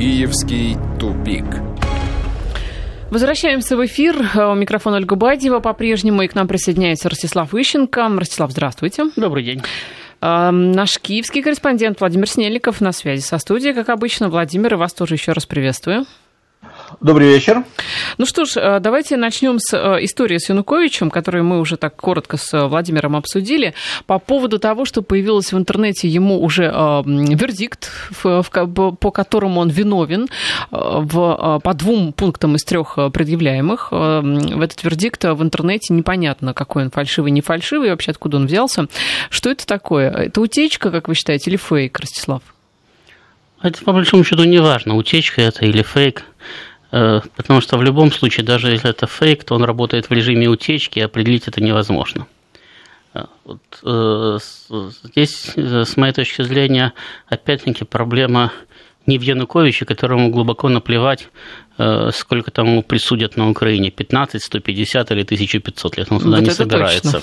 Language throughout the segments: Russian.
Киевский тупик. Возвращаемся в эфир. У микрофона Ольга Бадьева по-прежнему, и к нам присоединяется Ростислав Ищенко. Ростислав, здравствуйте. Добрый день. Наш киевский корреспондент Владимир Снеликов на связи со студией, как обычно. Владимир, и вас тоже еще раз приветствую. Добрый вечер. Ну что ж, э, давайте начнем с э, истории с Януковичем, которую мы уже так коротко с э, Владимиром обсудили, по поводу того, что появилось в интернете ему уже вердикт, по которому он виновен по двум пунктам из трех предъявляемых. В этот вердикт в интернете непонятно, какой он фальшивый, не фальшивый, вообще откуда он взялся. Что это такое? Это утечка, как вы считаете, или фейк, Ростислав? Это по большому счету не важно, утечка это или фейк. Э, потому что в любом случае, даже если это фейк, то он работает в режиме утечки, и определить это невозможно. Э, вот, э, здесь, с моей точки зрения, опять-таки проблема не в Януковиче, которому глубоко наплевать, сколько там присудят на Украине, 15, 150 или 1500 лет, он туда вот не собирается. Точно.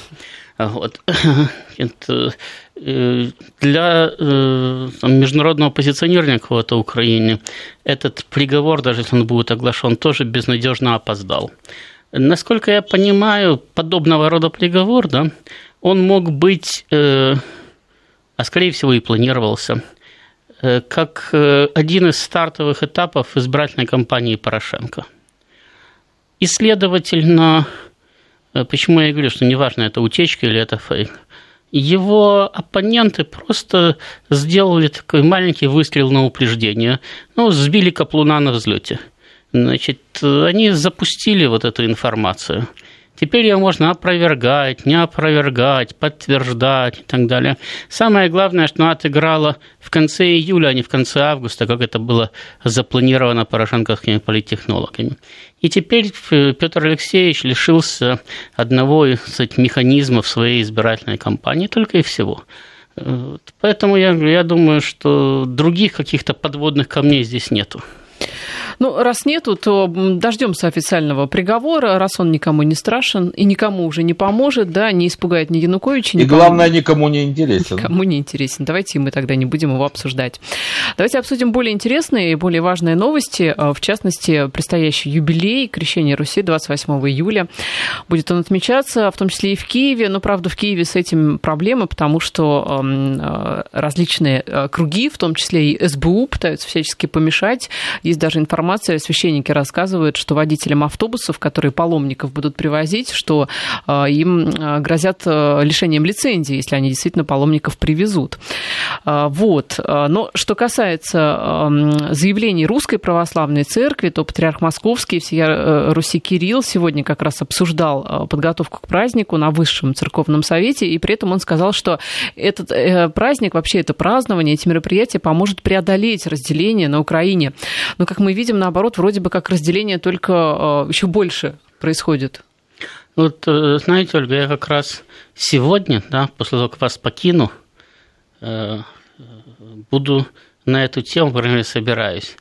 Вот. Это, э, для э, там, международного позиционирования какого-то Украины этот приговор, даже если он будет оглашен, тоже безнадежно опоздал. Насколько я понимаю, подобного рода приговор, да, он мог быть, э, а скорее всего и планировался, как один из стартовых этапов избирательной кампании Порошенко. И, следовательно, почему я говорю, что неважно, это утечка или это фейк. Его оппоненты просто сделали такой маленький выстрел на упреждение, ну, сбили каплуна на взлете. Значит, они запустили вот эту информацию – Теперь ее можно опровергать, не опровергать, подтверждать и так далее. Самое главное, что она отыграла в конце июля, а не в конце августа, как это было запланировано порошенковскими политтехнологами. И теперь Петр Алексеевич лишился одного из кстати, механизмов своей избирательной кампании, только и всего. Поэтому я, я думаю, что других каких-то подводных камней здесь нету. Ну, раз нету, то дождемся официального приговора, раз он никому не страшен и никому уже не поможет, да, не испугает ни Януковича, ни И главное, никому не интересен. Никому не интересен. Давайте мы тогда не будем его обсуждать. Давайте обсудим более интересные и более важные новости, а, в частности, предстоящий юбилей крещения Руси 28 июля. Будет он отмечаться, в том числе и в Киеве, но, правда, в Киеве с этим проблемы, потому что а, различные а, круги, в том числе и СБУ, пытаются всячески помешать. Есть даже информация информация, священники рассказывают, что водителям автобусов, которые паломников будут привозить, что э, им э, грозят э, лишением лицензии, если они действительно паломников привезут. Вот. Но что касается заявлений Русской Православной Церкви, то патриарх Московский, всея Руси Кирилл сегодня как раз обсуждал подготовку к празднику на Высшем Церковном Совете, и при этом он сказал, что этот праздник, вообще это празднование, эти мероприятия поможет преодолеть разделение на Украине. Но, как мы видим, наоборот, вроде бы как разделение только э, еще больше происходит. Вот, э, знаете, Ольга, я как раз сегодня, да, после того, как вас покину, э, буду на эту тему, мере, собираюсь,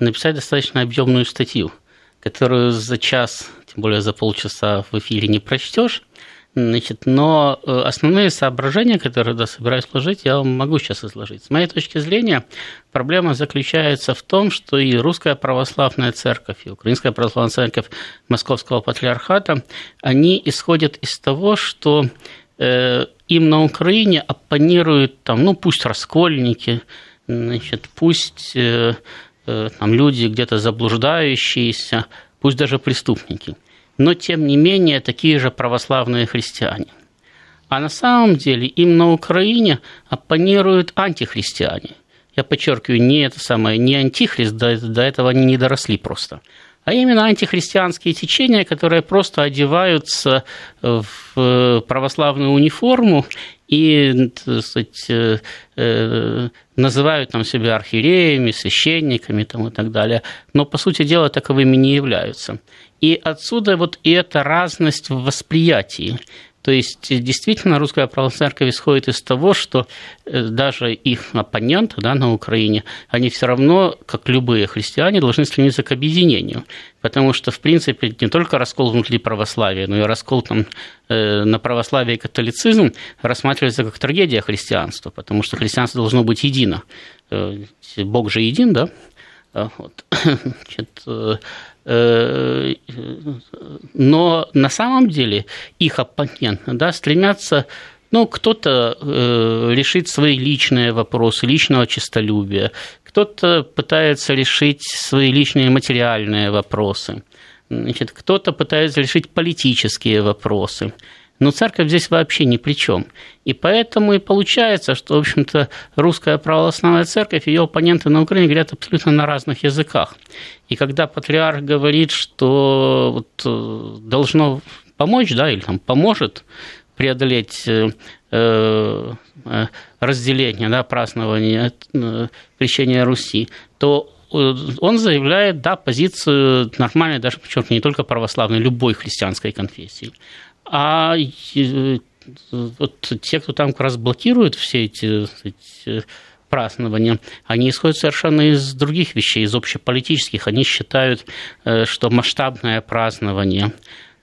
написать достаточно объемную статью, которую за час, тем более за полчаса в эфире не прочтешь, Значит, но э, основные соображения, которые я собираюсь сложить, я вам могу сейчас изложить. С моей точки зрения, проблема заключается в том, что и Русская Православная Церковь, и Украинская Православная Церковь Московского Патриархата, они исходят из того, что э, им на Украине оппонируют, там, ну, пусть раскольники, значит, пусть э, там, люди где-то заблуждающиеся, пусть даже преступники – но тем не менее такие же православные христиане. А на самом деле им на Украине оппонируют антихристиане. Я подчеркиваю, не это самое, не антихрист, до, до этого они не доросли просто, а именно антихристианские течения, которые просто одеваются в православную униформу и сказать, э, э, называют там себя архиереями, священниками там, и так далее, но по сути дела таковыми не являются. И отсюда вот и эта разность в восприятии. То есть действительно русская православная церковь исходит из того, что э, даже их оппоненты да, на Украине, они все равно, как любые христиане, должны стремиться к объединению. Потому что, в принципе, не только раскол внутри православия, но и раскол там, э, на православие и католицизм рассматривается как трагедия христианства, потому что христианство должно быть едино. Э, Бог же един, да? Вот. Значит, но на самом деле их оппоненты да, стремятся ну, кто-то э, решить свои личные вопросы, личного честолюбия, кто-то пытается решить свои личные материальные вопросы, Значит, кто-то пытается решить политические вопросы. Но церковь здесь вообще ни при чем. И поэтому и получается, что, в общем-то, русская православная церковь, ее оппоненты на Украине говорят абсолютно на разных языках. И когда патриарх говорит, что вот э, должно помочь, да, или там поможет преодолеть э, э, разделение, да, празднование крещения Руси, то он заявляет, да, позицию нормальной, даже, подчеркну, не только православной, любой христианской конфессии. А вот те, кто там как раз блокирует все эти, эти празднования, они исходят совершенно из других вещей, из общеполитических. Они считают, что масштабное празднование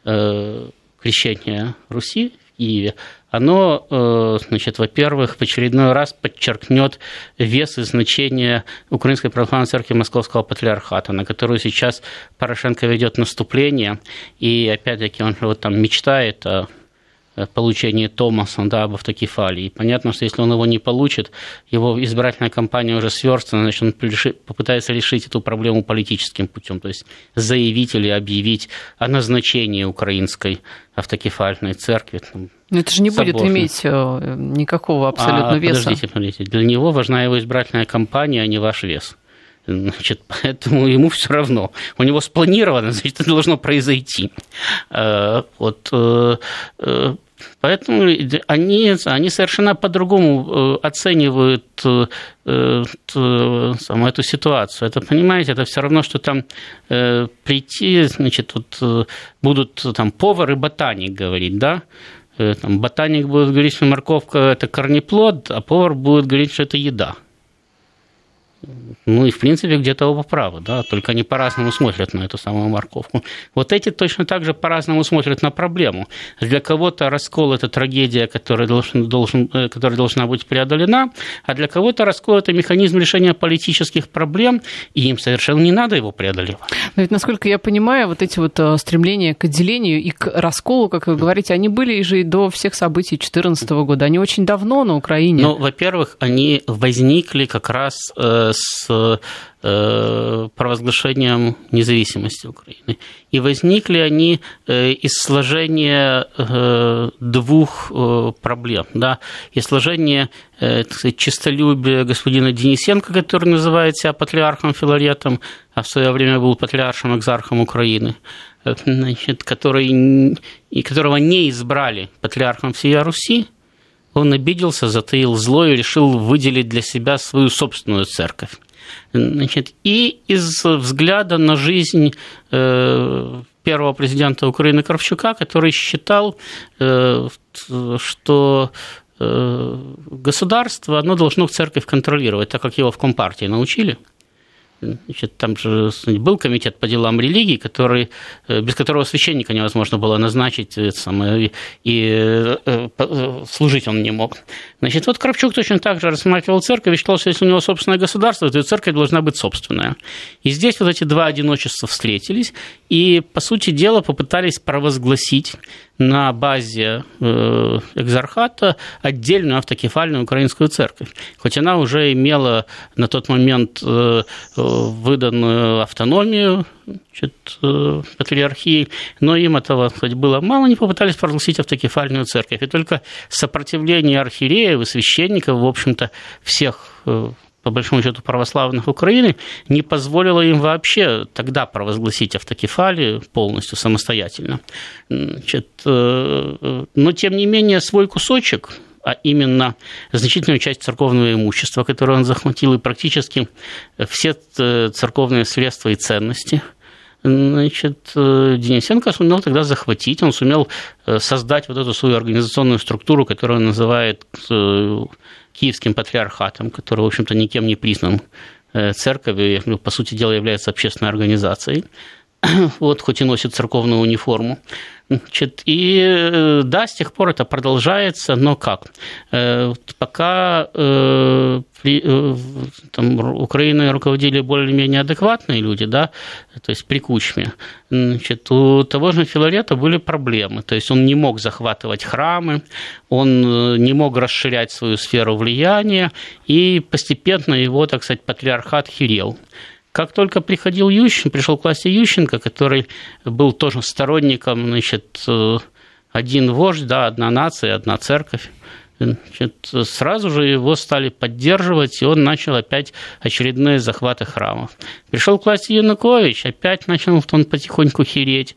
крещения Руси Киеве, оно, э, значит, во-первых, в очередной раз подчеркнет вес и значение Украинской православной церкви Московского патриархата, на которую сейчас Порошенко ведет наступление, и опять-таки он вот там мечтает о получении Томаса да, об автокефалии. Понятно, что если он его не получит, его избирательная кампания уже сверстана, значит, он попытается решить эту проблему политическим путем, то есть заявить или объявить о назначении украинской автокефальной церкви. Там, Но это же не собор. будет иметь э, никакого абсолютно а, веса. Подождите, подождите. Для него важна его избирательная кампания, а не ваш вес. Значит, поэтому ему все равно. У него спланировано, значит, это должно произойти. Э, вот э, Поэтому они, они совершенно по-другому э, оценивают э, э, саму эту ситуацию. Это, понимаете, это все равно, что там прийти, значит, вот будут там повар и ботаник говорить, да, там, ботаник будет говорить, что морковка – это корнеплод, а повар будет говорить, что это еда. Ну и, в принципе, где-то оба правы, да, только они по-разному смотрят на эту самую морковку. Вот эти точно так же по-разному смотрят на проблему. Для кого-то раскол – это трагедия, которая, должен, должен, э, которая должна быть преодолена, а для кого-то раскол – это механизм решения политических проблем, и им совершенно не надо его преодолевать. Но ведь, насколько я понимаю, вот эти вот э, стремления к отделению и к расколу, как вы говорите, они были же и до всех событий 2014 года. Они очень давно на Украине. Ну, во-первых, они возникли как раз э, с э, провозглашением независимости Украины. И возникли они э, из сложения э, двух проблем. Да? Из сложения так сказать, честолюбия господина Денисенко, который называет себя патриархом Филаретом, а в свое время был патриаршим экзархом Украины, значит, который, и которого не избрали патриархом всея Руси, он обиделся, затаил зло и решил выделить для себя свою собственную церковь. Значит, и из взгляда на жизнь э, первого президента Украины Кравчука, который считал, э, что э, государство оно должно церковь контролировать, так как его в Компартии научили – Значит, там же был комитет по делам религии, который, э, без которого священника невозможно было назначить, э, самое, и э, служить он не мог. Значит, вот Кравчук точно так же рассматривал церковь и считал, что если у него собственное государство, то и церковь должна быть собственная. И здесь вот эти два одиночества встретились, и, по сути дела, попытались провозгласить на базе э, экзархата отдельную автокефальную украинскую церковь. Хоть она уже имела на тот момент э, выданную автономию значит, э, патриархии, но им этого кстати, было мало, они попытались провозгласить автокефальную церковь. И только сопротивление архиереев и священников, в общем-то, всех по большому счету, православных Украины, не позволило им вообще тогда провозгласить автокефалию полностью самостоятельно. Значит, э, но, тем не менее, свой кусочек а именно значительную часть церковного имущества, которое он захватил, и практически все э, церковные средства и ценности – значит, э, Денисенко сумел тогда захватить, он сумел создать вот эту свою организационную структуру, которую он называет киевским патриархатом, который, в общем-то, никем не признан э, церковью, по сути дела, является общественной организацией. вот, хоть и носит церковную униформу. Значит, и э, да, с тех пор это продолжается, но как? Э, пока э, там, Украиной руководили более-менее адекватные люди, да, то есть при Кучме, значит, у того же Филарета были проблемы, то есть он не мог захватывать храмы, он не мог расширять свою сферу влияния, и постепенно его, так сказать, патриархат херел. Как только приходил Ющенко, пришел к власти Ющенко, который был тоже сторонником, значит, э, один вождь, да, одна нация, одна церковь, Значит, сразу же его стали поддерживать, и он начал опять очередные захваты храмов. Пришел к власти Янукович, опять начал он потихоньку хереть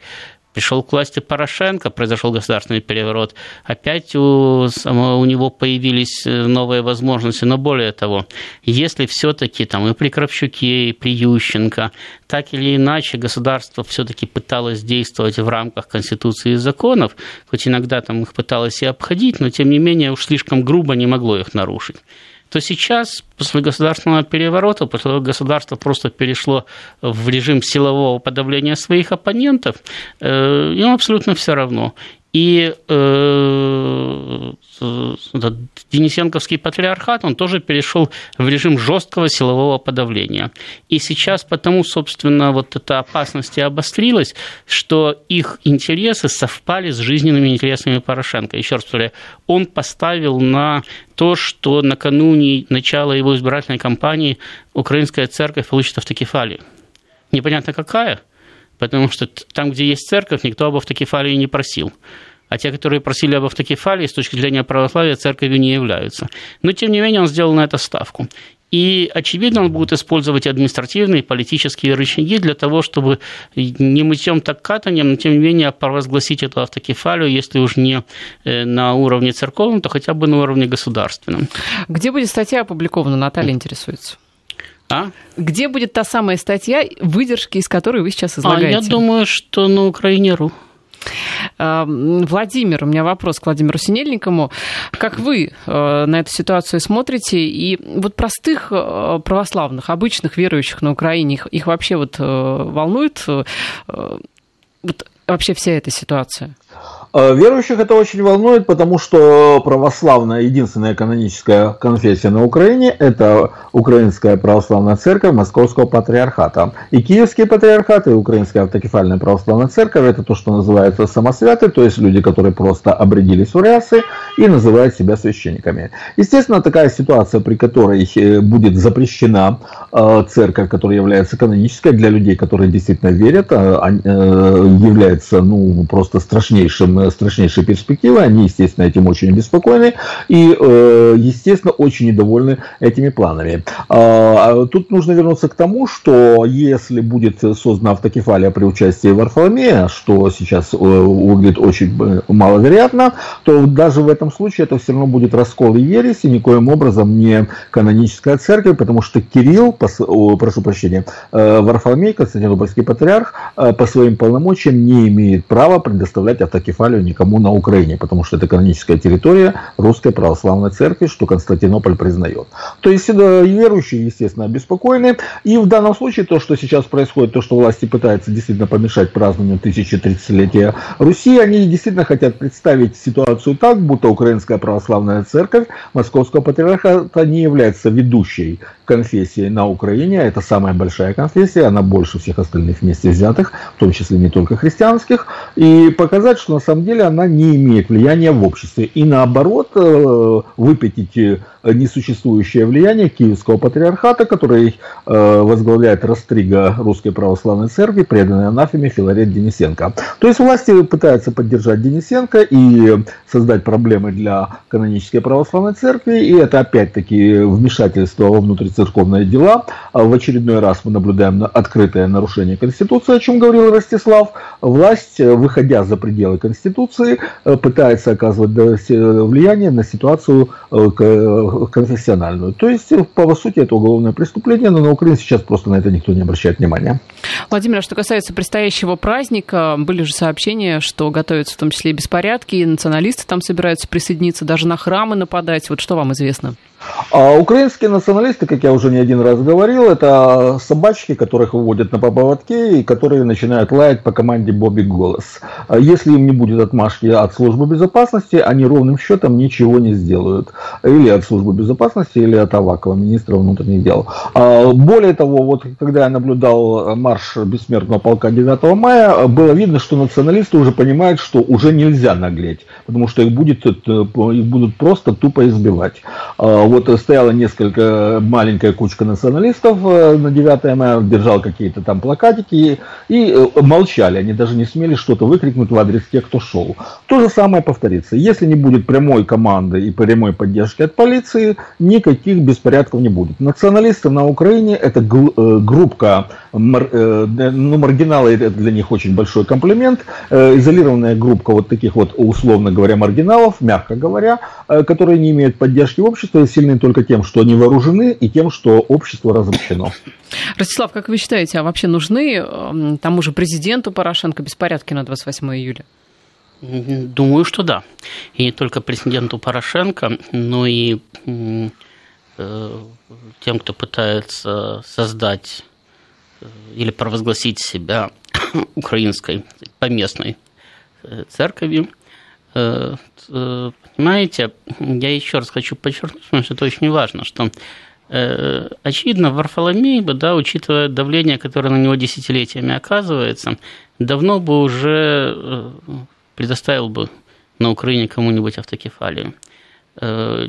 пришел к власти Порошенко, произошел государственный переворот, опять у, у него появились э, новые возможности. Но более того, если все-таки там и при Кравчуке, и при Ющенко, так или иначе государство все-таки пыталось действовать в рамках Конституции и законов, хоть иногда там их пыталось и обходить, но тем не менее уж слишком грубо не могло их нарушить то сейчас, после государственного переворота, после того, государство просто перешло в режим силового подавления своих оппонентов, э, им абсолютно все равно. И э, Денисенковский патриархат, он тоже перешел в режим жесткого силового подавления. И сейчас потому, собственно, вот эта опасность и обострилась, что их интересы совпали с жизненными интересами Порошенко. Еще раз повторяю, он поставил на то, что накануне начала его избирательной кампании украинская церковь получит автокефалию. Непонятно какая – потому что там, где есть церковь, никто об автокефалии не просил. А те, которые просили об автокефалии, с точки зрения православия, церковью не являются. Но, тем не менее, он сделал на это ставку. И, очевидно, он будет использовать административные и политические рычаги для того, чтобы не мытьем так катанием, но, тем не менее, провозгласить эту автокефалию, если уж не э, на уровне церковном, то хотя бы на уровне государственном. Где будет статья опубликована? Наталья интересуется. А? Где будет та самая статья, выдержки из которой вы сейчас излагаете? А, я думаю, что на Украине.ру. А, Владимир, у меня вопрос к Владимиру Синельникову. Как вы э, на эту ситуацию смотрите? И вот простых э, православных, обычных верующих на Украине, их, их вообще вот э, волнует вот вообще вся эта ситуация? Э, верующих это очень волнует, потому что православная, единственная каноническая конфессия на Украине – это Украинская православная церковь Московского патриархата. И Киевский патриархат, и Украинская автокефальная православная церковь – это то, что называется самосвяты, то есть люди, которые просто обрядились в рясы и называют себя священниками. Естественно, такая ситуация, при которой э, будет запрещена э, церковь, которая является канонической для людей, которые действительно верят, является ну, просто страшнейшим страшнейшие перспективы, они, естественно, этим очень обеспокоены и, э, естественно, очень недовольны этими планами. А, а тут нужно вернуться к тому, что если будет создана автокефалия при участии Варфоломея, что сейчас э, выглядит очень э, маловероятно, то даже в этом случае это все равно будет раскол и ересь, и никоим образом не каноническая церковь, потому что Кирилл, прошу прощения, Варфоломей, Константинопольский патриарх, по своим полномочиям не имеет права предоставлять автокефалию Италию никому на Украине, потому что это каноническая территория Русской Православной Церкви, что Константинополь признает. То есть верующие, естественно, обеспокоены. И в данном случае то, что сейчас происходит, то, что власти пытаются действительно помешать празднованию 1030-летия Руси, они действительно хотят представить ситуацию так, будто Украинская Православная Церковь Московского Патриархата не является ведущей конфессией на Украине. Это самая большая конфессия, она больше всех остальных вместе взятых, в том числе не только христианских. И показать, что на самом деле она не имеет влияния в обществе. И наоборот, э, выпятить э, несуществующее влияние Киевского патриархата, который э, возглавляет Растрига Русской Православной Церкви, преданной анафеме Филарет Денисенко. То есть власти пытаются поддержать Денисенко и создать проблемы для канонической православной церкви, и это опять-таки вмешательство во внутрицерковные дела. А в очередной раз мы наблюдаем открытое нарушение Конституции, о чем говорил Ростислав. Власть, выходя за пределы Конституции, пытается оказывать влияние на ситуацию конфессиональную. То есть, по сути, это уголовное преступление, но на Украине сейчас просто на это никто не обращает внимания. Владимир, а что касается предстоящего праздника, были же сообщения, что готовятся в том числе и беспорядки, и националисты там собираются присоединиться, даже на храмы нападать. Вот что вам известно? А украинские националисты, как я уже не один раз говорил, это собачки, которых выводят на поводке и которые начинают лаять по команде Бобби Голос. А если им не будет отмашки от службы безопасности, они ровным счетом ничего не сделают. Или от службы безопасности, или от Авакова, министра внутренних дел. А более того, вот когда я наблюдал марш бессмертного полка 9 мая, было видно, что националисты уже понимают, что уже нельзя наглеть, потому что их, будет, э, их будут просто тупо избивать. Вот стояла несколько маленькая кучка националистов э, на 9 мая, держал какие-то там плакатики и э, молчали, они даже не смели что-то выкрикнуть в адрес тех, кто шел. То же самое повторится. Если не будет прямой команды и прямой поддержки от полиции, никаких беспорядков не будет. Националисты на Украине это э, группка, ну маргиналы это для них очень большой комплимент, изолированная группа вот таких вот, условно говоря, маргиналов, мягко говоря, которые не имеют поддержки общества сильны только тем, что они вооружены, и тем, что общество разобщено. Ростислав, как вы считаете, а вообще нужны эм, тому же президенту Порошенко беспорядки на 28 июля? Думаю, что да. И не только президенту Порошенко, но и э, тем, кто пытается создать э, или провозгласить себя украинской поместной э, церковью. Понимаете, я еще раз хочу подчеркнуть, что это очень важно, что э, очевидно, Варфоломей бы, да, учитывая давление, которое на него десятилетиями оказывается, давно бы уже э, предоставил бы на Украине кому-нибудь автокефалию. Э,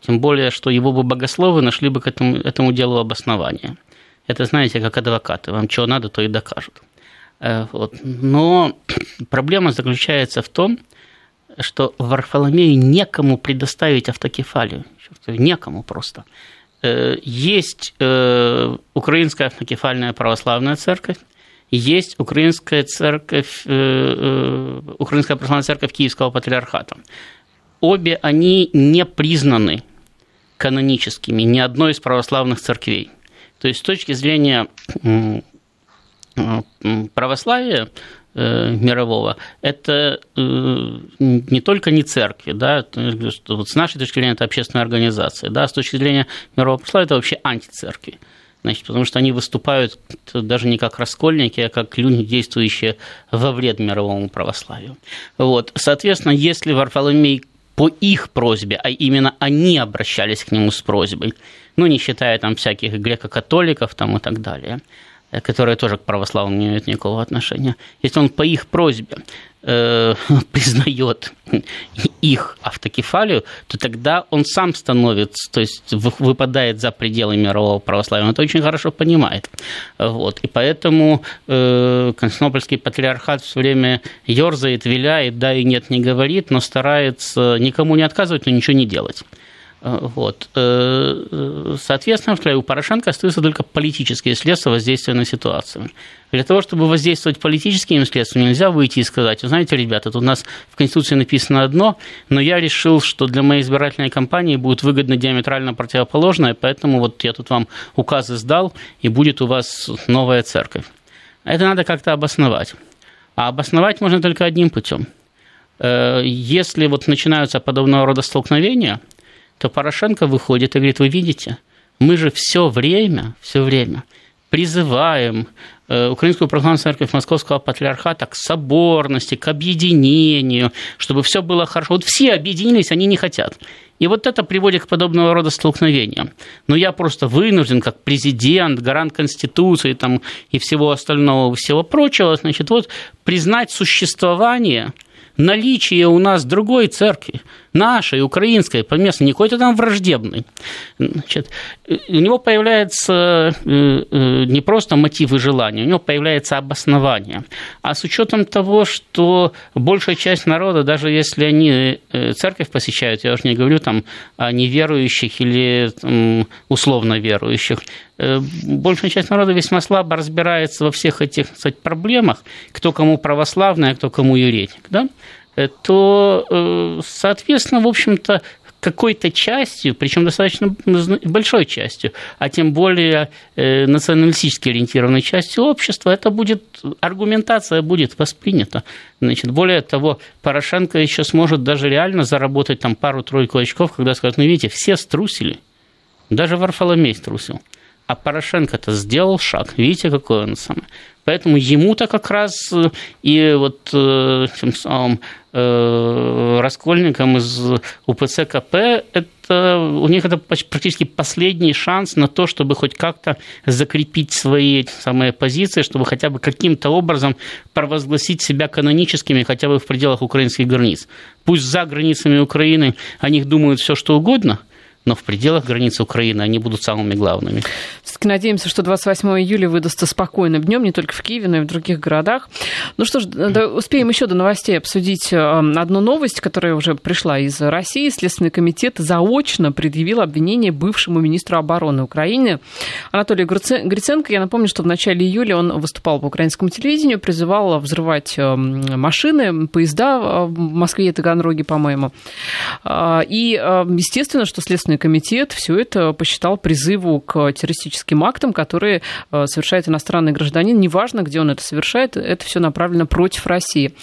тем более, что его бы богословы нашли бы к этому, этому делу обоснование. Это, знаете, как адвокаты. Вам чего надо, то и докажут. Вот. Но проблема заключается в том, что Варфоломею некому предоставить автокефалию. Некому просто. Э, есть э, Украинская автокефальная православная церковь, есть Украинская церковь, э, Украинская православная церковь Киевского патриархата. Обе они не признаны каноническими ни одной из православных церквей. То есть с точки зрения православия мирового, это э, не только не церкви, да, вот с нашей точки зрения это общественная организация, да, с точки зрения мирового посла это вообще антицеркви. Значит, потому что они выступают даже не как раскольники, а как люди, действующие во вред мировому православию. Вот. Соответственно, если Варфоломей по их просьбе, а именно они обращались к нему с просьбой, ну, не считая там всяких греко-католиков там и так далее – которые тоже к православным не имеют никакого отношения, если он по их просьбе э, признает их автокефалию, то тогда он сам становится, то есть выпадает за пределы мирового православия. Он это очень хорошо понимает. Вот. И поэтому э, Константинопольский патриархат все время ерзает, виляет, да и нет не говорит, но старается никому не отказывать, но ничего не делать. Э, вот. Э, соответственно, у Порошенко остаются только политические средства воздействия на ситуацию. Для того, чтобы воздействовать политическими средствами, нельзя выйти и сказать, знаете, ребята, тут у нас в Конституции написано одно, но я решил, что для моей избирательной кампании будет выгодно диаметрально противоположное, поэтому вот я тут вам указы сдал, и будет у вас новая церковь. Это надо как-то обосновать. А обосновать можно только одним путем. Э, если вот начинаются подобного рода столкновения – то Порошенко выходит и говорит, вы видите, мы же все время, все время призываем э, Украинскую православную церковь Московского патриархата к соборности, к объединению, чтобы все было хорошо. Вот все объединились, они не хотят. И вот это приводит к подобного рода столкновениям. Но я просто вынужден, как президент, гарант Конституции там, и всего остального, всего прочего, значит, вот признать существование – наличие у нас другой церкви, нашей, украинской, поместной, не какой-то там враждебной, значит, у него появляется э, э, не просто мотив и желание, у него появляется обоснование. А с учетом того, что большая часть народа, даже если они э, церковь посещают, я уже не говорю там о неверующих или условно верующих, большая часть народа весьма слабо разбирается во всех этих кстати, проблемах, кто кому православный, а кто кому юридик, да? То, соответственно, в общем-то, какой-то частью, причем достаточно большой частью, а тем более э, националистически ориентированной частью общества, это будет, аргументация будет воспринята. Значит, более того, Порошенко еще сможет даже реально заработать там пару-тройку очков, когда скажут, ну видите, все струсили, даже Варфоломей струсил. А Порошенко-то сделал шаг. Видите, какой он самый. Поэтому ему-то как раз э, и вот э, тем самым э, раскольникам из УПЦ КП это у них это практически последний шанс на то, чтобы хоть как-то закрепить свои самые позиции, чтобы хотя бы каким-то образом провозгласить себя каноническими хотя бы в пределах украинских границ. Пусть за границами Украины о них думают все что угодно – но в пределах границы Украины они будут самыми главными. Все-таки надеемся, что 28 июля выдастся спокойным днем не только в Киеве, но и в других городах. Ну что ж, да, успеем еще до новостей обсудить эм, одну новость, которая уже пришла из России. Следственный комитет заочно предъявил обвинение бывшему министру обороны Украины Анатолию Гриценко. Я напомню, что в начале июля он выступал по украинскому телевидению, призывал взрывать эм, машины, поезда э, в Москве и Таганроге, по-моему. А, и, эм, естественно, что Следственный Следственный комитет все это посчитал призыву к террористическим актам, которые э, совершает иностранный гражданин. Неважно, где он это совершает, это все направлено против России.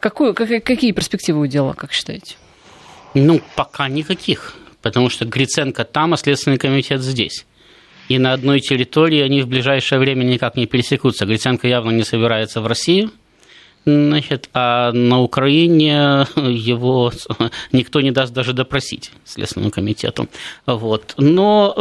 Какую, какие перспективы у дела, как считаете? Ну, пока никаких, потому что Гриценко там, а Следственный комитет здесь и на одной территории они в ближайшее время никак не пересекутся. Гриценко явно не собирается в Россию, Значит, а на Украине его никто не даст даже допросить Следственному комитету. Вот. Но,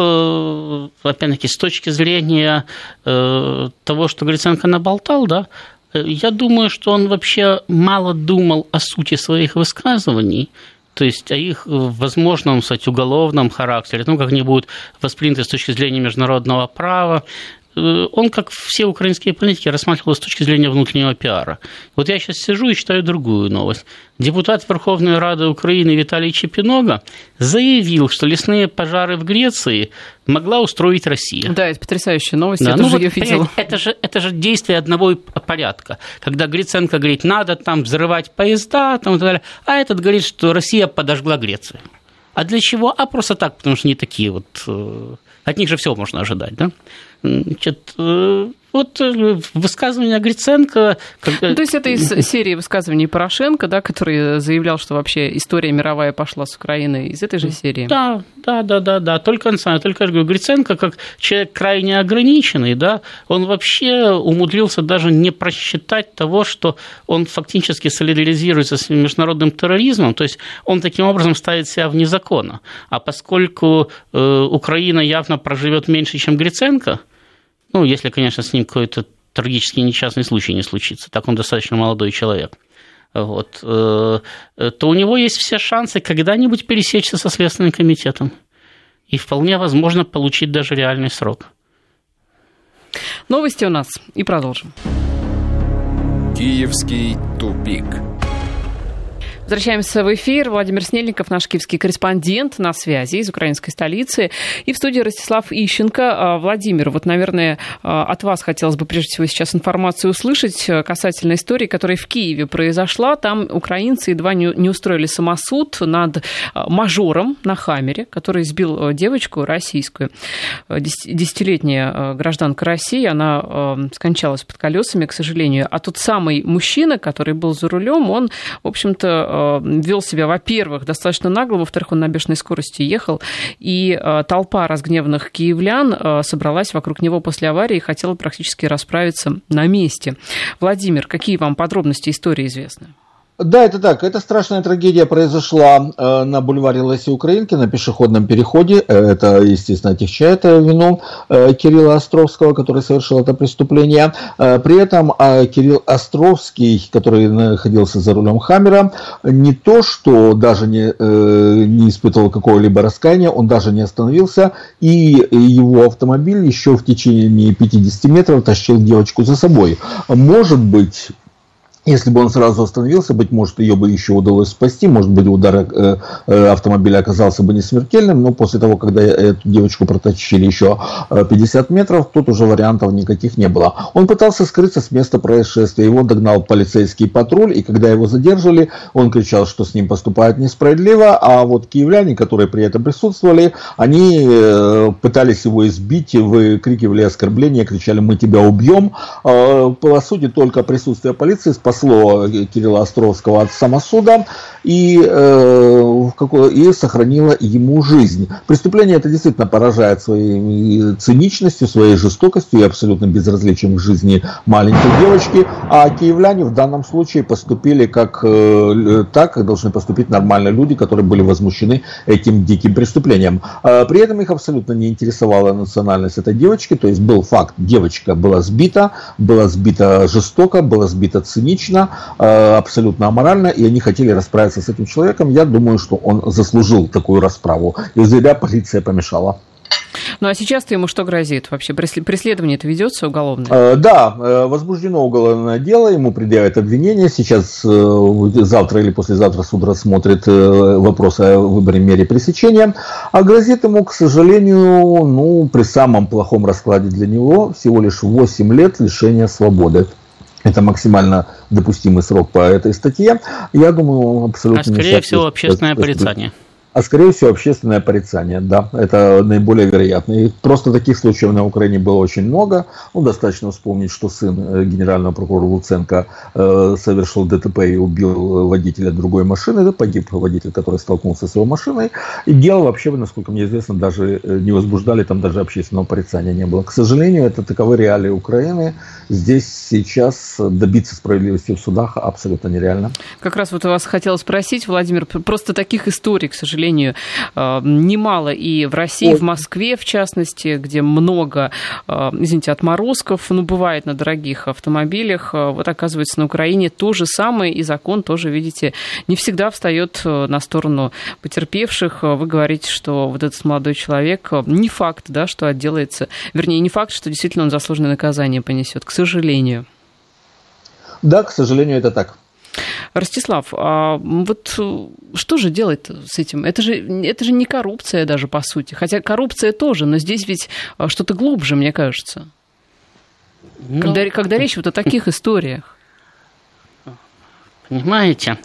э, опять-таки, с точки зрения э, того, что Гриценко наболтал, да, я думаю, что он вообще мало думал о сути своих высказываний, то есть о их возможном, кстати, уголовном характере, ну, как они будут восприняты с точки зрения международного права, он, как все украинские политики, рассматривал с точки зрения внутреннего пиара. Вот я сейчас сижу и читаю другую новость. Депутат Верховной Рады Украины Виталий Чепинога заявил, что лесные пожары в Греции могла устроить Россия. Да, это потрясающая новость, да, я ну тоже вот, ее видела. Это же, это же действие одного порядка. Когда Гриценко говорит, надо там взрывать поезда, там, и так далее, а этот говорит, что Россия подожгла Грецию. А для чего? А просто так, потому что не такие вот... Э, от них же все можно ожидать, да? Значит, э, вот э, высказывание Гриценко... Когда... Ну, то есть это из серии высказываний Порошенко, да, который заявлял, что вообще история мировая пошла с Украины из этой же серии? Да, да, да, да, да. Только, только я говорю, Гриценко, как человек крайне ограниченный, да, он вообще умудрился даже не просчитать того, что он фактически солидаризируется с международным терроризмом, то есть он таким образом ставит себя вне закона. А поскольку э, Украина явно проживет меньше, чем Гриценко, ну, если, конечно, с ним какой-то трагический несчастный случай не случится. Так он достаточно молодой человек. Вот, э, то у него есть все шансы когда-нибудь пересечься со Следственным комитетом. И вполне возможно получить даже реальный срок. Новости у нас. И продолжим. Киевский тупик. Возвращаемся в эфир. Владимир Снельников, наш киевский корреспондент на связи из украинской столицы. И в студии Ростислав Ищенко. А, Владимир, вот, наверное, а, от вас хотелось бы прежде всего сейчас информацию услышать э, касательно истории, которая в Киеве произошла. Там украинцы едва не устроили самосуд над а, мажором на Хамере, который избил э, девочку российскую. Десятилетняя гражданка России, она скончалась под колесами, к сожалению. А тот самый мужчина, который был за рулем, он, в общем-то, вел себя, во-первых, достаточно нагло, во-вторых, он на бешеной скорости ехал, и э, толпа разгневанных киевлян э, собралась вокруг него после аварии и хотела практически расправиться на месте. Владимир, какие вам подробности истории известны? Да, это так. Эта страшная трагедия произошла э, на бульваре Лоси Украинки, на пешеходном переходе. Э, это, естественно, отягчает вину э, Кирилла Островского, который совершил это преступление. Э, при этом э, Кирилл Островский, который находился за рулем Хаммера, не то, что даже не, э, не испытывал какого-либо раскаяния, он даже не остановился, и его автомобиль еще в течение 50 метров тащил девочку за собой. Может быть, Если бы он сразу остановился, быть может, ее бы еще удалось спасти, может быть, удар э, э, автомобиля оказался бы не смертельным, но после того, когда эту девочку протащили еще 50 э, метров, тут уже вариантов никаких не было. Он пытался скрыться с места происшествия, его догнал полицейский патруль, и когда его задержали, он кричал, что с ним поступают несправедливо, а вот киевляне, которые при этом присутствовали, они пытались его избить, выкрикивали оскорбления, кричали «мы тебя убьем». По сути, только присутствие полиции спасло спасло Кирилла Островского от самосуда и, э, и сохранило ему жизнь. Преступление это действительно поражает своей циничностью, своей жестокостью и абсолютно безразличием к жизни маленькой девочки, а киевляне в данном случае поступили как, э, так, как должны поступить нормальные люди, которые были возмущены этим диким преступлением. А при этом их абсолютно не интересовала национальность этой девочки, то есть был факт, девочка была сбита, была сбита жестоко, была сбита цинично, цинично, э, абсолютно аморально, и они хотели расправиться с этим человеком. Я думаю, что он заслужил такую расправу. И зря полиция помешала. Ну а сейчас-то ему что грозит? Вообще преследование это ведется уголовное? Э, да, э, возбуждено уголовное дело, ему предъявят обвинение. Сейчас завтра или послезавтра суд рассмотрит вопрос о выборе мере пресечения. А грозит ему, к сожалению, ну, при самом плохом раскладе для него всего лишь 8 лет лишения свободы. Это максимально допустимый срок по этой статье. Я думаю, абсолютно... А скорее всего, общественное порицание а скорее всего общественное порицание, да, это наиболее вероятно. И просто таких случаев на Украине было очень много. Ну, достаточно вспомнить, что сын э, генерального прокурора Луценко э, совершил ДТП и убил водителя другой машины, да, погиб водитель, который столкнулся с его машиной. И дело вообще, насколько мне известно, даже э, не возбуждали, там даже общественного порицания не было. К сожалению, это таковы реалии Украины. Здесь сейчас добиться справедливости в судах абсолютно нереально. Как раз вот у вас хотела спросить, Владимир, просто таких историй, к сожалению, сожалению, э, немало и в России, в Москве, в частности, где много, э, извините, отморозков, ну, бывает на дорогих автомобилях. Э, вот, оказывается, на Украине то же самое, и закон тоже, видите, не всегда встает на сторону потерпевших. Вы говорите, что вот этот молодой человек, не факт, да, что отделается, вернее, не факт, что действительно он заслуженное наказание понесет, к сожалению. Да, к сожалению, это так. Ростислав, а вот э, что же делать с этим? Это же, это же не коррупция даже, по сути. Хотя коррупция тоже, но здесь ведь э, что-то глубже, мне кажется. Ну, когда, когда речь вот о таких историях. Понимаете,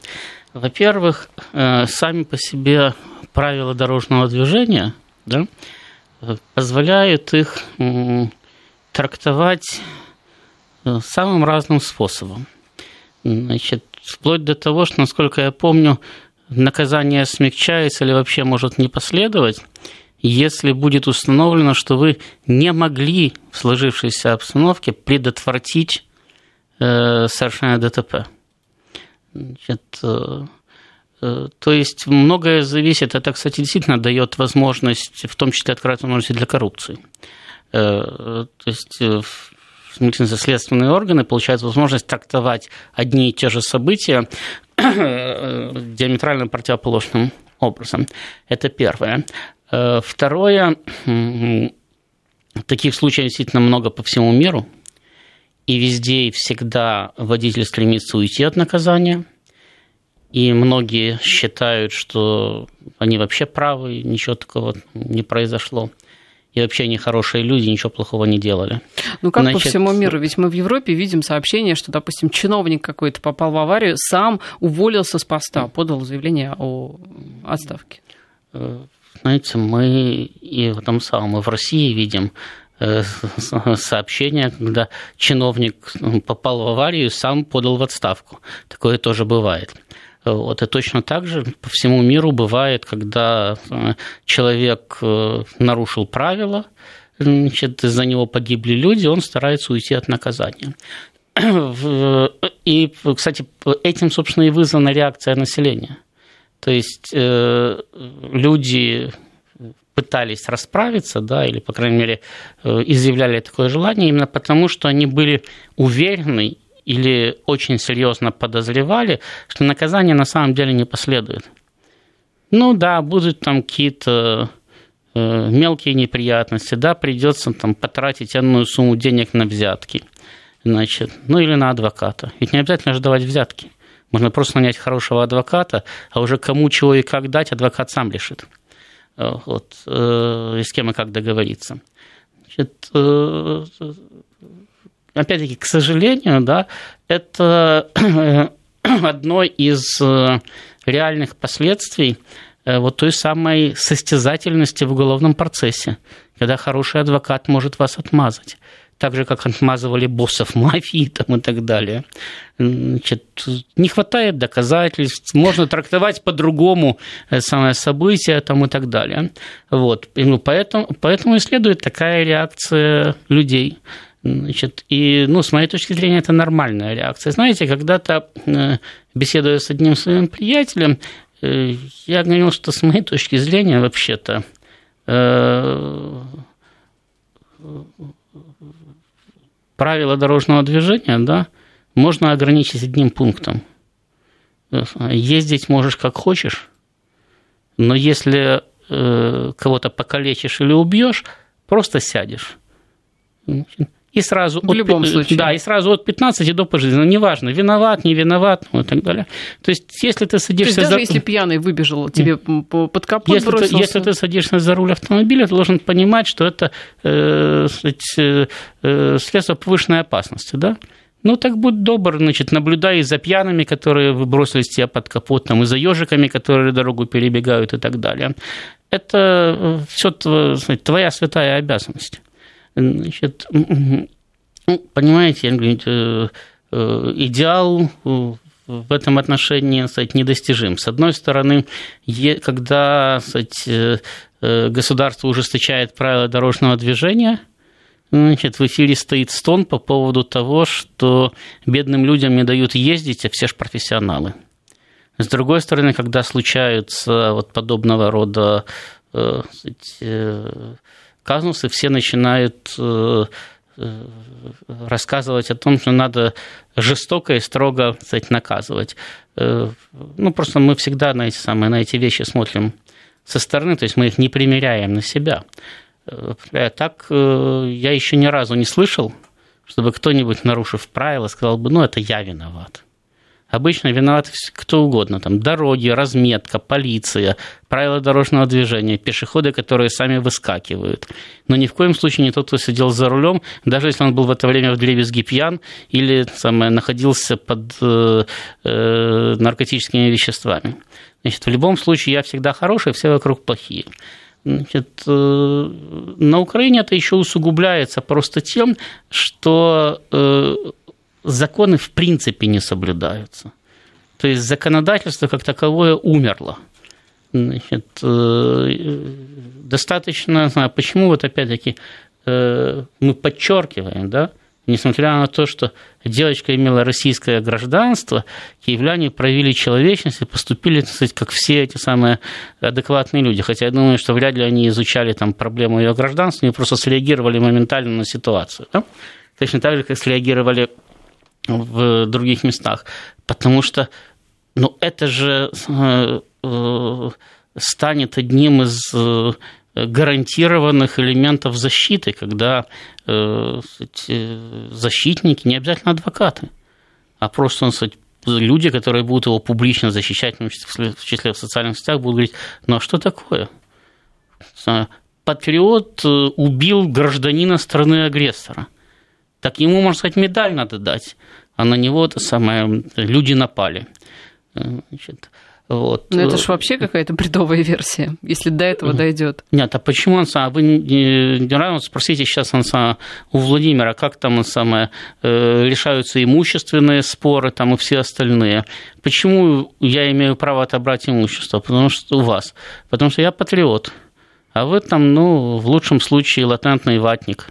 во-первых, э, сами по себе правила дорожного движения да, позволяют их трактовать самым разным способом. Значит, вплоть до того, что, насколько я помню, наказание смягчается или вообще может не последовать, если будет установлено, что вы не могли в сложившейся обстановке предотвратить э, совершение ДТП. Значит, э, э, то есть многое зависит, это, кстати, действительно дает возможность, в том числе открывает возможности для коррупции. Э, то есть э, следственные органы получают возможность трактовать одни и те же события диаметрально противоположным образом. Это первое. Э, второе, таких случаев действительно много по всему миру, и везде и всегда водитель стремится уйти от наказания, и многие считают, что они вообще правы, ничего такого не произошло и вообще они хорошие люди, ничего плохого не делали. Ну как Значит, по всему миру? Ведь мы в Европе видим сообщение, что, допустим, чиновник какой-то попал в аварию, сам уволился с поста, подал заявление о отставке. Э, знаете, мы и в этом самом, мы в России видим э, сообщение, когда чиновник попал в аварию, сам подал в отставку. Такое тоже бывает. Вот, и точно так же по всему миру бывает, когда э, человек э, нарушил правила, значит, из-за него погибли люди, он старается уйти от наказания. И, кстати, этим, собственно, и вызвана реакция населения. То есть э, люди пытались расправиться, да, или, по крайней мере, изъявляли такое желание именно потому, что они были уверены или очень серьезно подозревали, что наказание на самом деле не последует. Ну да, будут там какие-то э, мелкие неприятности, да, придется там потратить одну сумму денег на взятки, значит, ну или на адвоката. Ведь не обязательно же давать взятки. Можно просто нанять хорошего адвоката, а уже кому чего и как дать, адвокат сам решит. Э, вот, э, и с кем и как договориться. Значит, опять-таки, к сожалению, да, это одно из реальных последствий вот той самой состязательности в уголовном процессе, когда хороший адвокат может вас отмазать так же, как отмазывали боссов мафии там, и так далее. Значит, не хватает доказательств, можно трактовать по-другому э, самое событие там, и так далее. Вот. И, ну, поэтому, поэтому и следует такая реакция людей. Значит, и, ну, с моей точки зрения, это нормальная реакция. Знаете, когда-то, э, беседуя с одним своим приятелем, э, я говорил, что с моей точки зрения, вообще-то, правила дорожного движения, да, можно ограничить одним пунктом. Ездить можешь как хочешь, но если э, кого-то покалечишь или убьешь, просто сядешь. И сразу в от, любом случае. Да, и сразу от 15 до пожизненно. Неважно, виноват, не виноват, ну, и так далее. То есть, если ты садишься... То есть, даже за... если пьяный выбежал тебе под капот если бросился... Ты, если ты садишься за руль автомобиля, ты должен понимать, что это э, э, э, средство повышенной опасности, да? Ну, так будь добр, значит, наблюдай за пьяными, которые выбросились тебя под капот, там, и за ежиками, которые дорогу перебегают и так далее. Это э, все твоя святая обязанность. Значит, ну, понимаете, э, э, идеал в этом отношении кстати, недостижим. С одной стороны, когда кстати, э, государство ужесточает правила дорожного движения, значит, в эфире стоит стон по поводу того, что бедным людям не дают ездить, а все же профессионалы. С другой стороны, когда случаются вот подобного рода кстати, казусы, все начинают э, э, рассказывать о том, что надо жестоко и строго кстати, наказывать. Э, ну, просто мы всегда на эти, самые, на эти вещи смотрим со стороны, то есть мы их не примеряем на себя. Так я еще ни разу не слышал, чтобы кто-нибудь, нарушив правила, сказал бы, ну, это я виноват. Обычно виноваты кто угодно, там дороги, разметка, полиция, правила дорожного движения, пешеходы, которые сами выскакивают. Но ни в коем случае не тот, кто сидел за рулем, даже если он был в это время в дребезги пьян или самое, находился под э, э, наркотическими веществами. Значит, в любом случае я всегда хороший, все вокруг плохие. Значит, э, на Украине это еще усугубляется просто тем, что э, законы в принципе не соблюдаются. То есть законодательство как таковое умерло. Значит, э, достаточно, знаю, почему вот опять-таки э, мы подчеркиваем, да, несмотря на то, что девочка имела российское гражданство, киевляне проявили человечность и поступили, так сказать, как все эти самые адекватные люди. Хотя я думаю, что вряд ли они изучали там проблему ее гражданства, они просто среагировали моментально на ситуацию. Да? Точно так же, как среагировали в других местах, потому что ну, это же э, э, станет одним из э, гарантированных элементов защиты, когда защитники, не обязательно адвокаты, а просто люди, которые будут его публично защищать, в числе в социальных сетях, будут говорить, ну а что такое? Патриот убил гражданина страны-агрессора – так ему, можно сказать, медаль надо дать, а на него это самое, люди напали. Значит, вот. Ну, это же вообще какая-то бредовая версия, если до этого дойдет. Нет, а почему он сам? Вы не, не равно спросите сейчас он сам, у Владимира, как там он самое, э, решаются имущественные споры там и все остальные. Почему я имею право отобрать имущество? Потому что у вас. Потому что я патриот. А вы там, ну, в лучшем случае, латентный ватник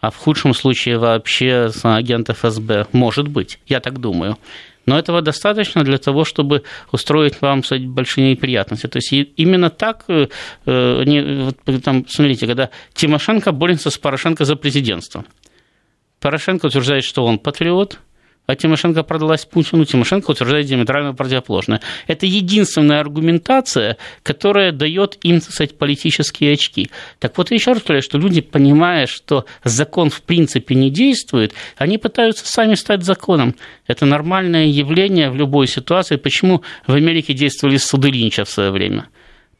а в худшем случае вообще агент ФСБ. Может быть, я так думаю. Но этого достаточно для того, чтобы устроить вам кстати, большие неприятности. То есть именно так, э, э, вот, там, смотрите, когда Тимошенко борется с Порошенко за президентство. Порошенко утверждает, что он патриот, а Тимошенко продалась Путину, Тимошенко утверждает диаметрально противоположное. Это единственная аргументация, которая дает им, так сказать, политические очки. Так вот, еще раз говорю, что люди, понимая, что закон в принципе не действует, они пытаются сами стать законом. Это нормальное явление в любой ситуации. Почему в Америке действовали суды Линча в свое время?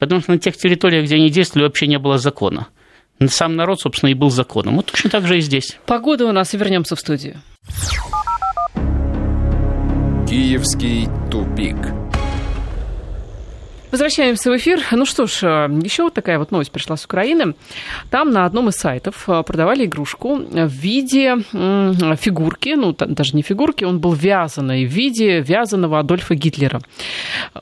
Потому что на тех территориях, где они действовали, вообще не было закона. Сам народ, собственно, и был законом. Вот точно так же и здесь. Погода у нас, и вернемся в студию. Киевский тупик. Возвращаемся в эфир. Ну что ж, э, еще вот такая вот новость пришла с Украины. Там на одном из сайтов э, продавали игрушку в виде фигурки, ну даже не фигурки, он был вязаный, в виде вязаного Адольфа Гитлера.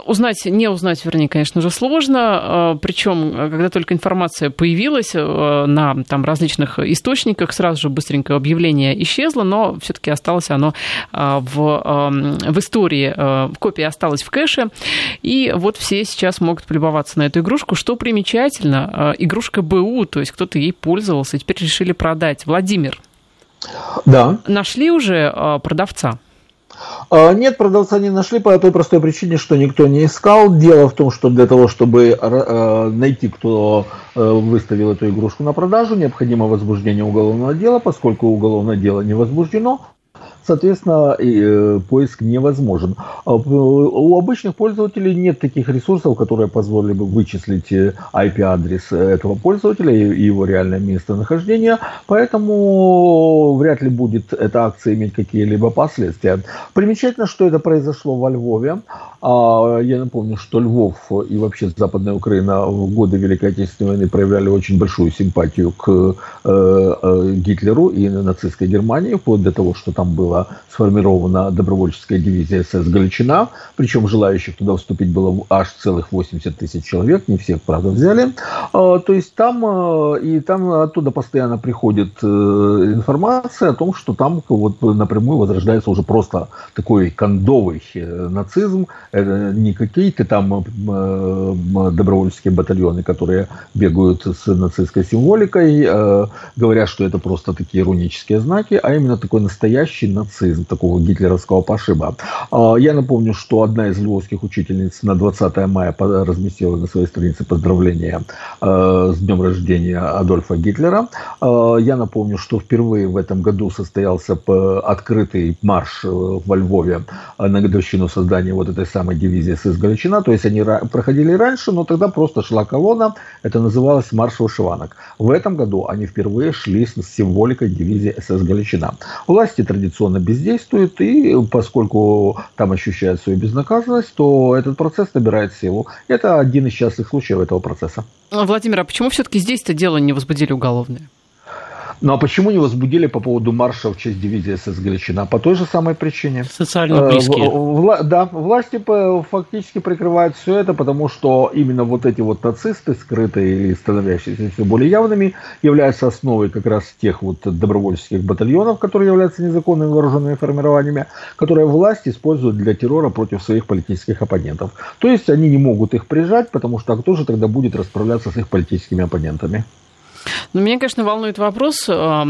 Узнать, не узнать, вернее, конечно же, сложно. Э, Причем, когда только информация появилась на там, различных источниках, сразу же быстренько объявление исчезло, но все-таки осталось оно в, эм, в истории, копия осталась в кэше. И вот все сейчас могут полюбоваться на эту игрушку. Что примечательно, э, игрушка БУ, то есть кто-то ей пользовался, и теперь решили продать. Владимир, да. нашли уже э, продавца? А, нет, продавца не нашли по той простой причине, что никто не искал. Дело в том, что для того, чтобы найти, кто выставил эту игрушку на продажу, необходимо возбуждение уголовного дела, поскольку уголовное дело не возбуждено, соответственно, э, поиск невозможен. А, у обычных пользователей нет таких ресурсов, которые позволили бы вычислить IP-адрес э, этого пользователя и его реальное местонахождение, поэтому вряд ли будет эта акция иметь какие-либо последствия. Примечательно, что это произошло во Львове. А, я напомню, что Львов и вообще Западная Украина в годы Великой Отечественной войны проявляли очень большую симпатию к э, Гитлеру и нацистской Германии, вплоть до того, что там было сформирована добровольческая дивизия СС «Галичина», причем желающих туда вступить было аж целых 80 тысяч человек, не всех, правда, взяли. А, то есть там, э, и там оттуда постоянно приходит э, информация о том, что там вот напрямую возрождается уже просто такой кондовый э, нацизм, это не какие-то там добровольческие батальоны, которые бегают с нацистской символикой, говорят, что это просто такие иронические знаки, а именно такой настоящий нацизм, такого гитлеровского пошиба. А, я напомню, что одна из львовских учительниц на 20 мая разместила на своей странице поздравления а, с днем рождения Адольфа Гитлера. А, я напомню, что впервые в этом году состоялся открытый марш э, во Львове на годовщину создания вот этой самой дивизии СС Галичина. То есть они проходили раньше, но тогда просто шла колонна. Это называлось марш вышиванок. В этом году они впервые шли с символикой дивизии СС Галичина. Власти традиционно она бездействует, и поскольку там ощущает свою безнаказанность, то этот процесс набирает силу. Это один из частых случаев этого процесса. Владимир, а почему все-таки здесь-то дело не возбудили уголовное? Ну а почему не возбудили по поводу марша в честь дивизии СС Галичина? По той же самой причине. Социально э, близкие. Вла- да, власти фактически прикрывают все это, потому что именно вот эти вот нацисты, скрытые и становящиеся все более явными, являются основой как раз тех вот добровольческих батальонов, которые являются незаконными вооруженными формированиями, которые власть использует для террора против своих политических оппонентов. То есть они не могут их прижать, потому что кто же тогда будет расправляться с их политическими оппонентами? Но меня, конечно, волнует вопрос. Э,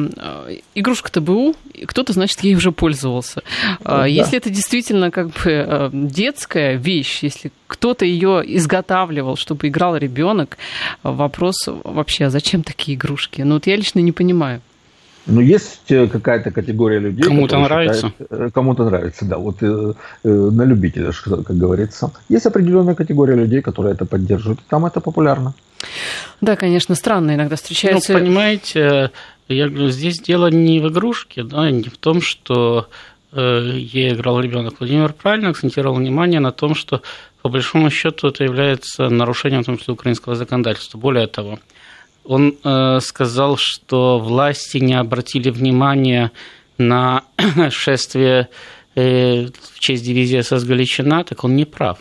игрушка-то БУ, кто-то, значит, ей уже пользовался. Да. Если это действительно как бы э, детская вещь, если кто-то ее изготавливал, чтобы играл ребенок, вопрос вообще, а зачем такие игрушки? Ну, вот я лично не понимаю. Ну, есть э, какая-то категория людей. Кому-то нравится. Считают, кому-то нравится, да. Вот э, э, на любителя, как говорится. Есть определенная категория людей, которые это поддерживают. Там это популярно. Да, конечно, странно иногда встречается. Ну, понимаете, я говорю, здесь дело не в игрушке, да, не в том, что э, ей играл ребенок. Владимир правильно акцентировал внимание на том, что по большому счету это является нарушением, в том числе, украинского законодательства. Более того, он э, сказал, что власти не обратили внимания на шествие э, в честь дивизии СС Галичина, так он не прав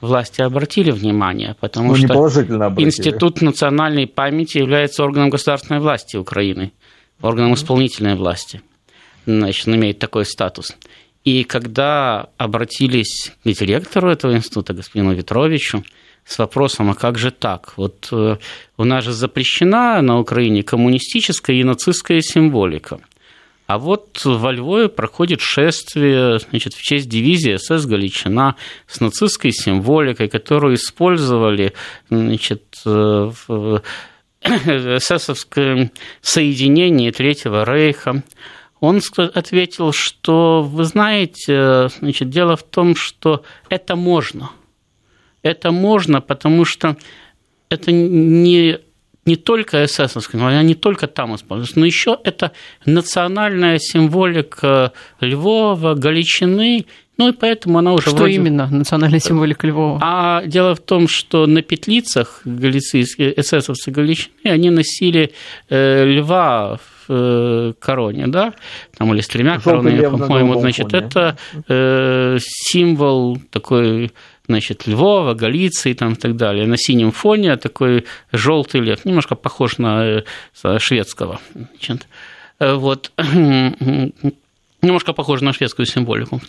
власти обратили внимание, потому ну, что Институт национальной памяти является органом государственной власти Украины, органом исполнительной власти. Значит, он имеет такой статус. И когда обратились к директору этого института, господину Ветровичу, с вопросом, а как же так? Вот э, у нас же запрещена на Украине коммунистическая и нацистская символика. А вот во Львове проходит шествие значит, в честь дивизии СС «Галичина» с нацистской символикой, которую использовали значит, в эсэсовском соединении Третьего Рейха. Он ответил, что, вы знаете, значит, дело в том, что это можно. Это можно, потому что это не не только эсэсовская, она не только там используется, но еще это национальная символика Львова, Галичины, ну и поэтому она уже Что вроде... именно национальная символика Львова? А дело в том, что на петлицах галицийские эсэсовцы Галичины, они носили э, льва в э, короне, да, там или с тремя коронами, по-моему, значит, фоне. это э, символ такой значит, Львова, Галиции там, и так далее. На синем фоне такой желтый лев, немножко похож на э, шведского. Значит. Э, вот немножко похоже на шведскую символику.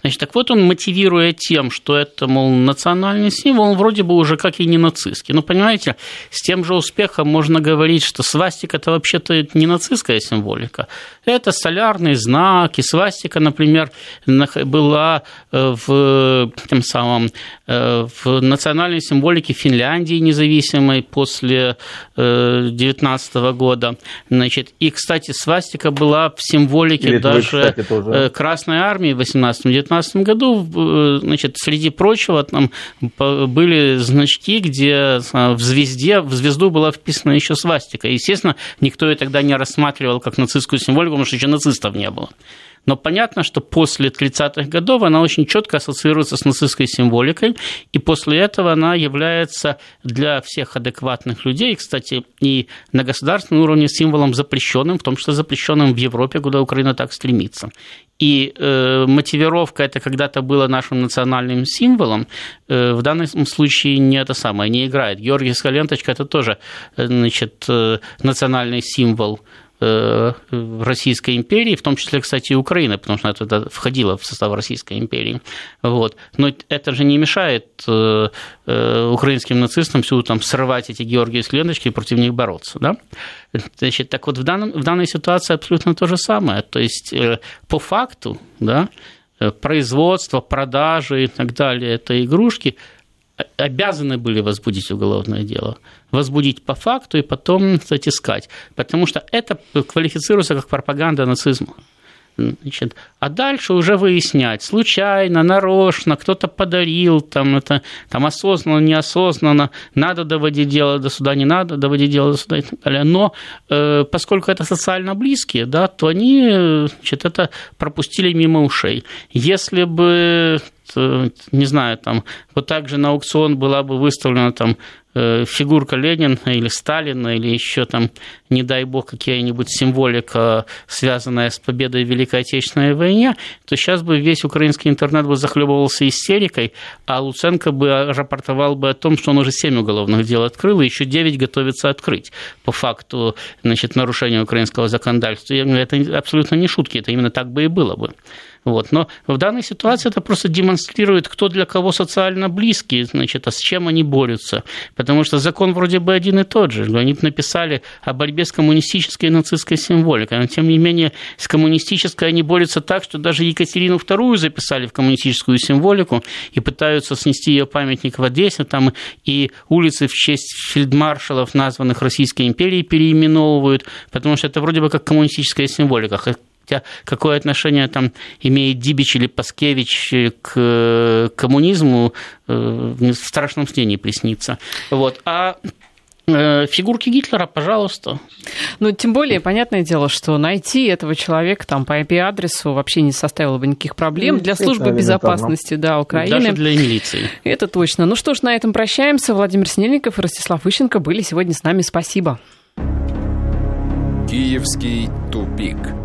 Значит, так вот он, мотивируя тем, что это, мол, национальный символ, он вроде бы уже как и не нацистский. Ну, понимаете, с тем же успехом можно говорить, что свастика – это вообще-то не нацистская символика. Это солярный знак, и свастика, например, была э, в, тем самым, э, в национальной символике Финляндии независимой после 19 э, года. Значит, и, кстати, свастика была в символике Или даже кстати, тоже. Э, Красной Армии в 18-19 году, э, значит, среди прочего, там были значки, где э, в звезде, в звезду была вписана еще свастика. Естественно, никто ее тогда не рассматривал как нацистскую символику, потому что еще нацистов не было. Но понятно, что после 30-х годов она очень четко ассоциируется с нацистской символикой, и после этого она является для всех адекватных людей, кстати, и на государственном уровне символом запрещенным, в том числе запрещенным в Европе, куда Украина так стремится. И э, мотивировка это когда-то было нашим национальным символом, э, в данном случае не это самое, не играет. Георгиевская ленточка это тоже э, значит, э, национальный символ Российской империи, в том числе, кстати, и Украины, потому что она тогда входила в состав Российской империи. Вот. Но это же не мешает э, э, украинским нацистам всюду там срывать эти георгиевские ленточки и против них бороться. Да? Значит, так вот в, данном, в данной ситуации абсолютно то же самое. То есть по факту да, производство, продажи и так далее этой игрушки обязаны были возбудить уголовное дело. Возбудить по факту и потом затискать. Потому что это квалифицируется как пропаганда нацизма. Значит, а дальше уже выяснять, случайно, нарочно, кто-то подарил, там, это, там осознанно, неосознанно, надо доводить дело до суда, не надо доводить дело до суда и так далее. Но э, поскольку это социально близкие, да, то они значит, это пропустили мимо ушей. Если бы Э, не знаю, там, вот так же на аукцион была бы выставлена там э, фигурка Ленина или Сталина, или еще там, не дай бог, какая-нибудь символика, связанная с победой в Великой Отечественной войне, то сейчас бы весь украинский интернет бы захлебывался истерикой, а Луценко бы рапортовал бы о том, что он уже семь уголовных дел открыл, и еще девять готовится открыть по факту значит, нарушения украинского законодательства. Это абсолютно не шутки, это именно так бы и было бы. Вот. Но в данной ситуации это просто демонстрирует, кто для кого социально близкий, значит, а с чем они борются. Потому что закон вроде бы один и тот же. Они написали о борьбе с коммунистической и нацистской символикой. Но, тем не менее, с коммунистической они борются так, что даже Екатерину II записали в коммунистическую символику и пытаются снести ее памятник в Одессе, там и улицы в честь фельдмаршалов, названных Российской империей, переименовывают, потому что это вроде бы как коммунистическая символика. Хотя какое отношение там имеет Дибич или Паскевич к э, коммунизму, э, в страшном сне не приснится. Вот. А э, Фигурки Гитлера, пожалуйста. Ну, тем более, понятное дело, что найти этого человека там по IP-адресу вообще не составило бы никаких проблем для службы безопасности да, Украины. Даже для милиции. Это точно. Ну что ж, на этом прощаемся. Владимир Снельников и Ростислав Ищенко были сегодня с нами. Спасибо. Киевский тупик.